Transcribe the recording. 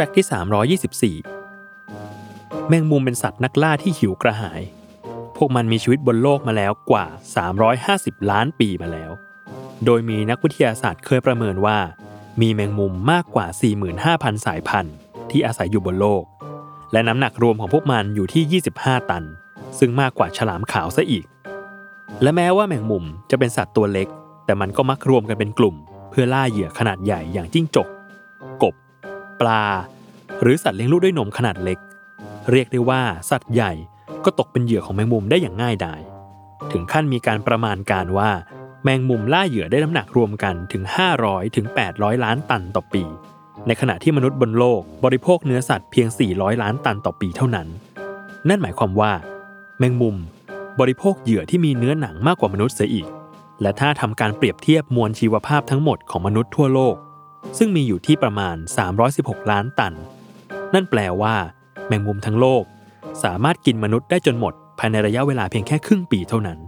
ฟกต์ที่ 324 แมงมุมเป็นสัตว์นักล่าที่หิวกระหาย พวกมันมีชีวิตบนโลกมาแล้วกว่า 350 ล้านปีมาแล้ว โดยมีนักวิทยาศาสตร์เคยประเมินว่า มีแมงมุมมากกว่า 45,000 สายพันธุ์ ที่อาศัยอยู่บนโลก และน้ำหนักรวมของพวกมันอยู่ที่ 25 ตัน ซึ่งมากกว่าฉลามขาวซะอีก และแม้ว่าแมงมุมจะเป็นสัตว์ตัวเล็ก แต่มันก็มักรวมกันเป็นกลุ่ม เพื่อล่าเหยื่อขนาดใหญ่อย่างจิ้งจก กบ ปลา หรือสัตว์เลี้ยงลูกด้วยนมขนาดเล็ก เรียกได้ว่าสัตว์ใหญ่ก็ตกเป็นเหยื่อของแมงมุมได้อย่างง่ายดาย ถึงขั้นมีการประมาณการว่า แมงมุมล่าเหยื่อได้น้ำหนักรวมกันถึง 500ถึง800 ล้านตันต่อปี ในขณะที่มนุษย์บนโลกบริโภคเนื้อสัตว์เพียง 400 ล้านตันต่อปีเท่านั้น นั่นหมายความว่า แมงมุมบริโภคเหยื่อที่มีเนื้อหนังมากกว่ามนุษย์เสียอีก และถ้าทำการเปรียบเทียบมวลชีวภาพทั้งหมดของมนุษย์ทั่วโลก ซึ่งมีอยู่ที่ประมาณ 316 ล้านตัน นั่นแปลว่า แมงมุมทั้งโลก สามารถกินมนุษย์ได้จนหมด ภายในระยะเวลาเพียงแค่ครึ่งปีเท่านั้น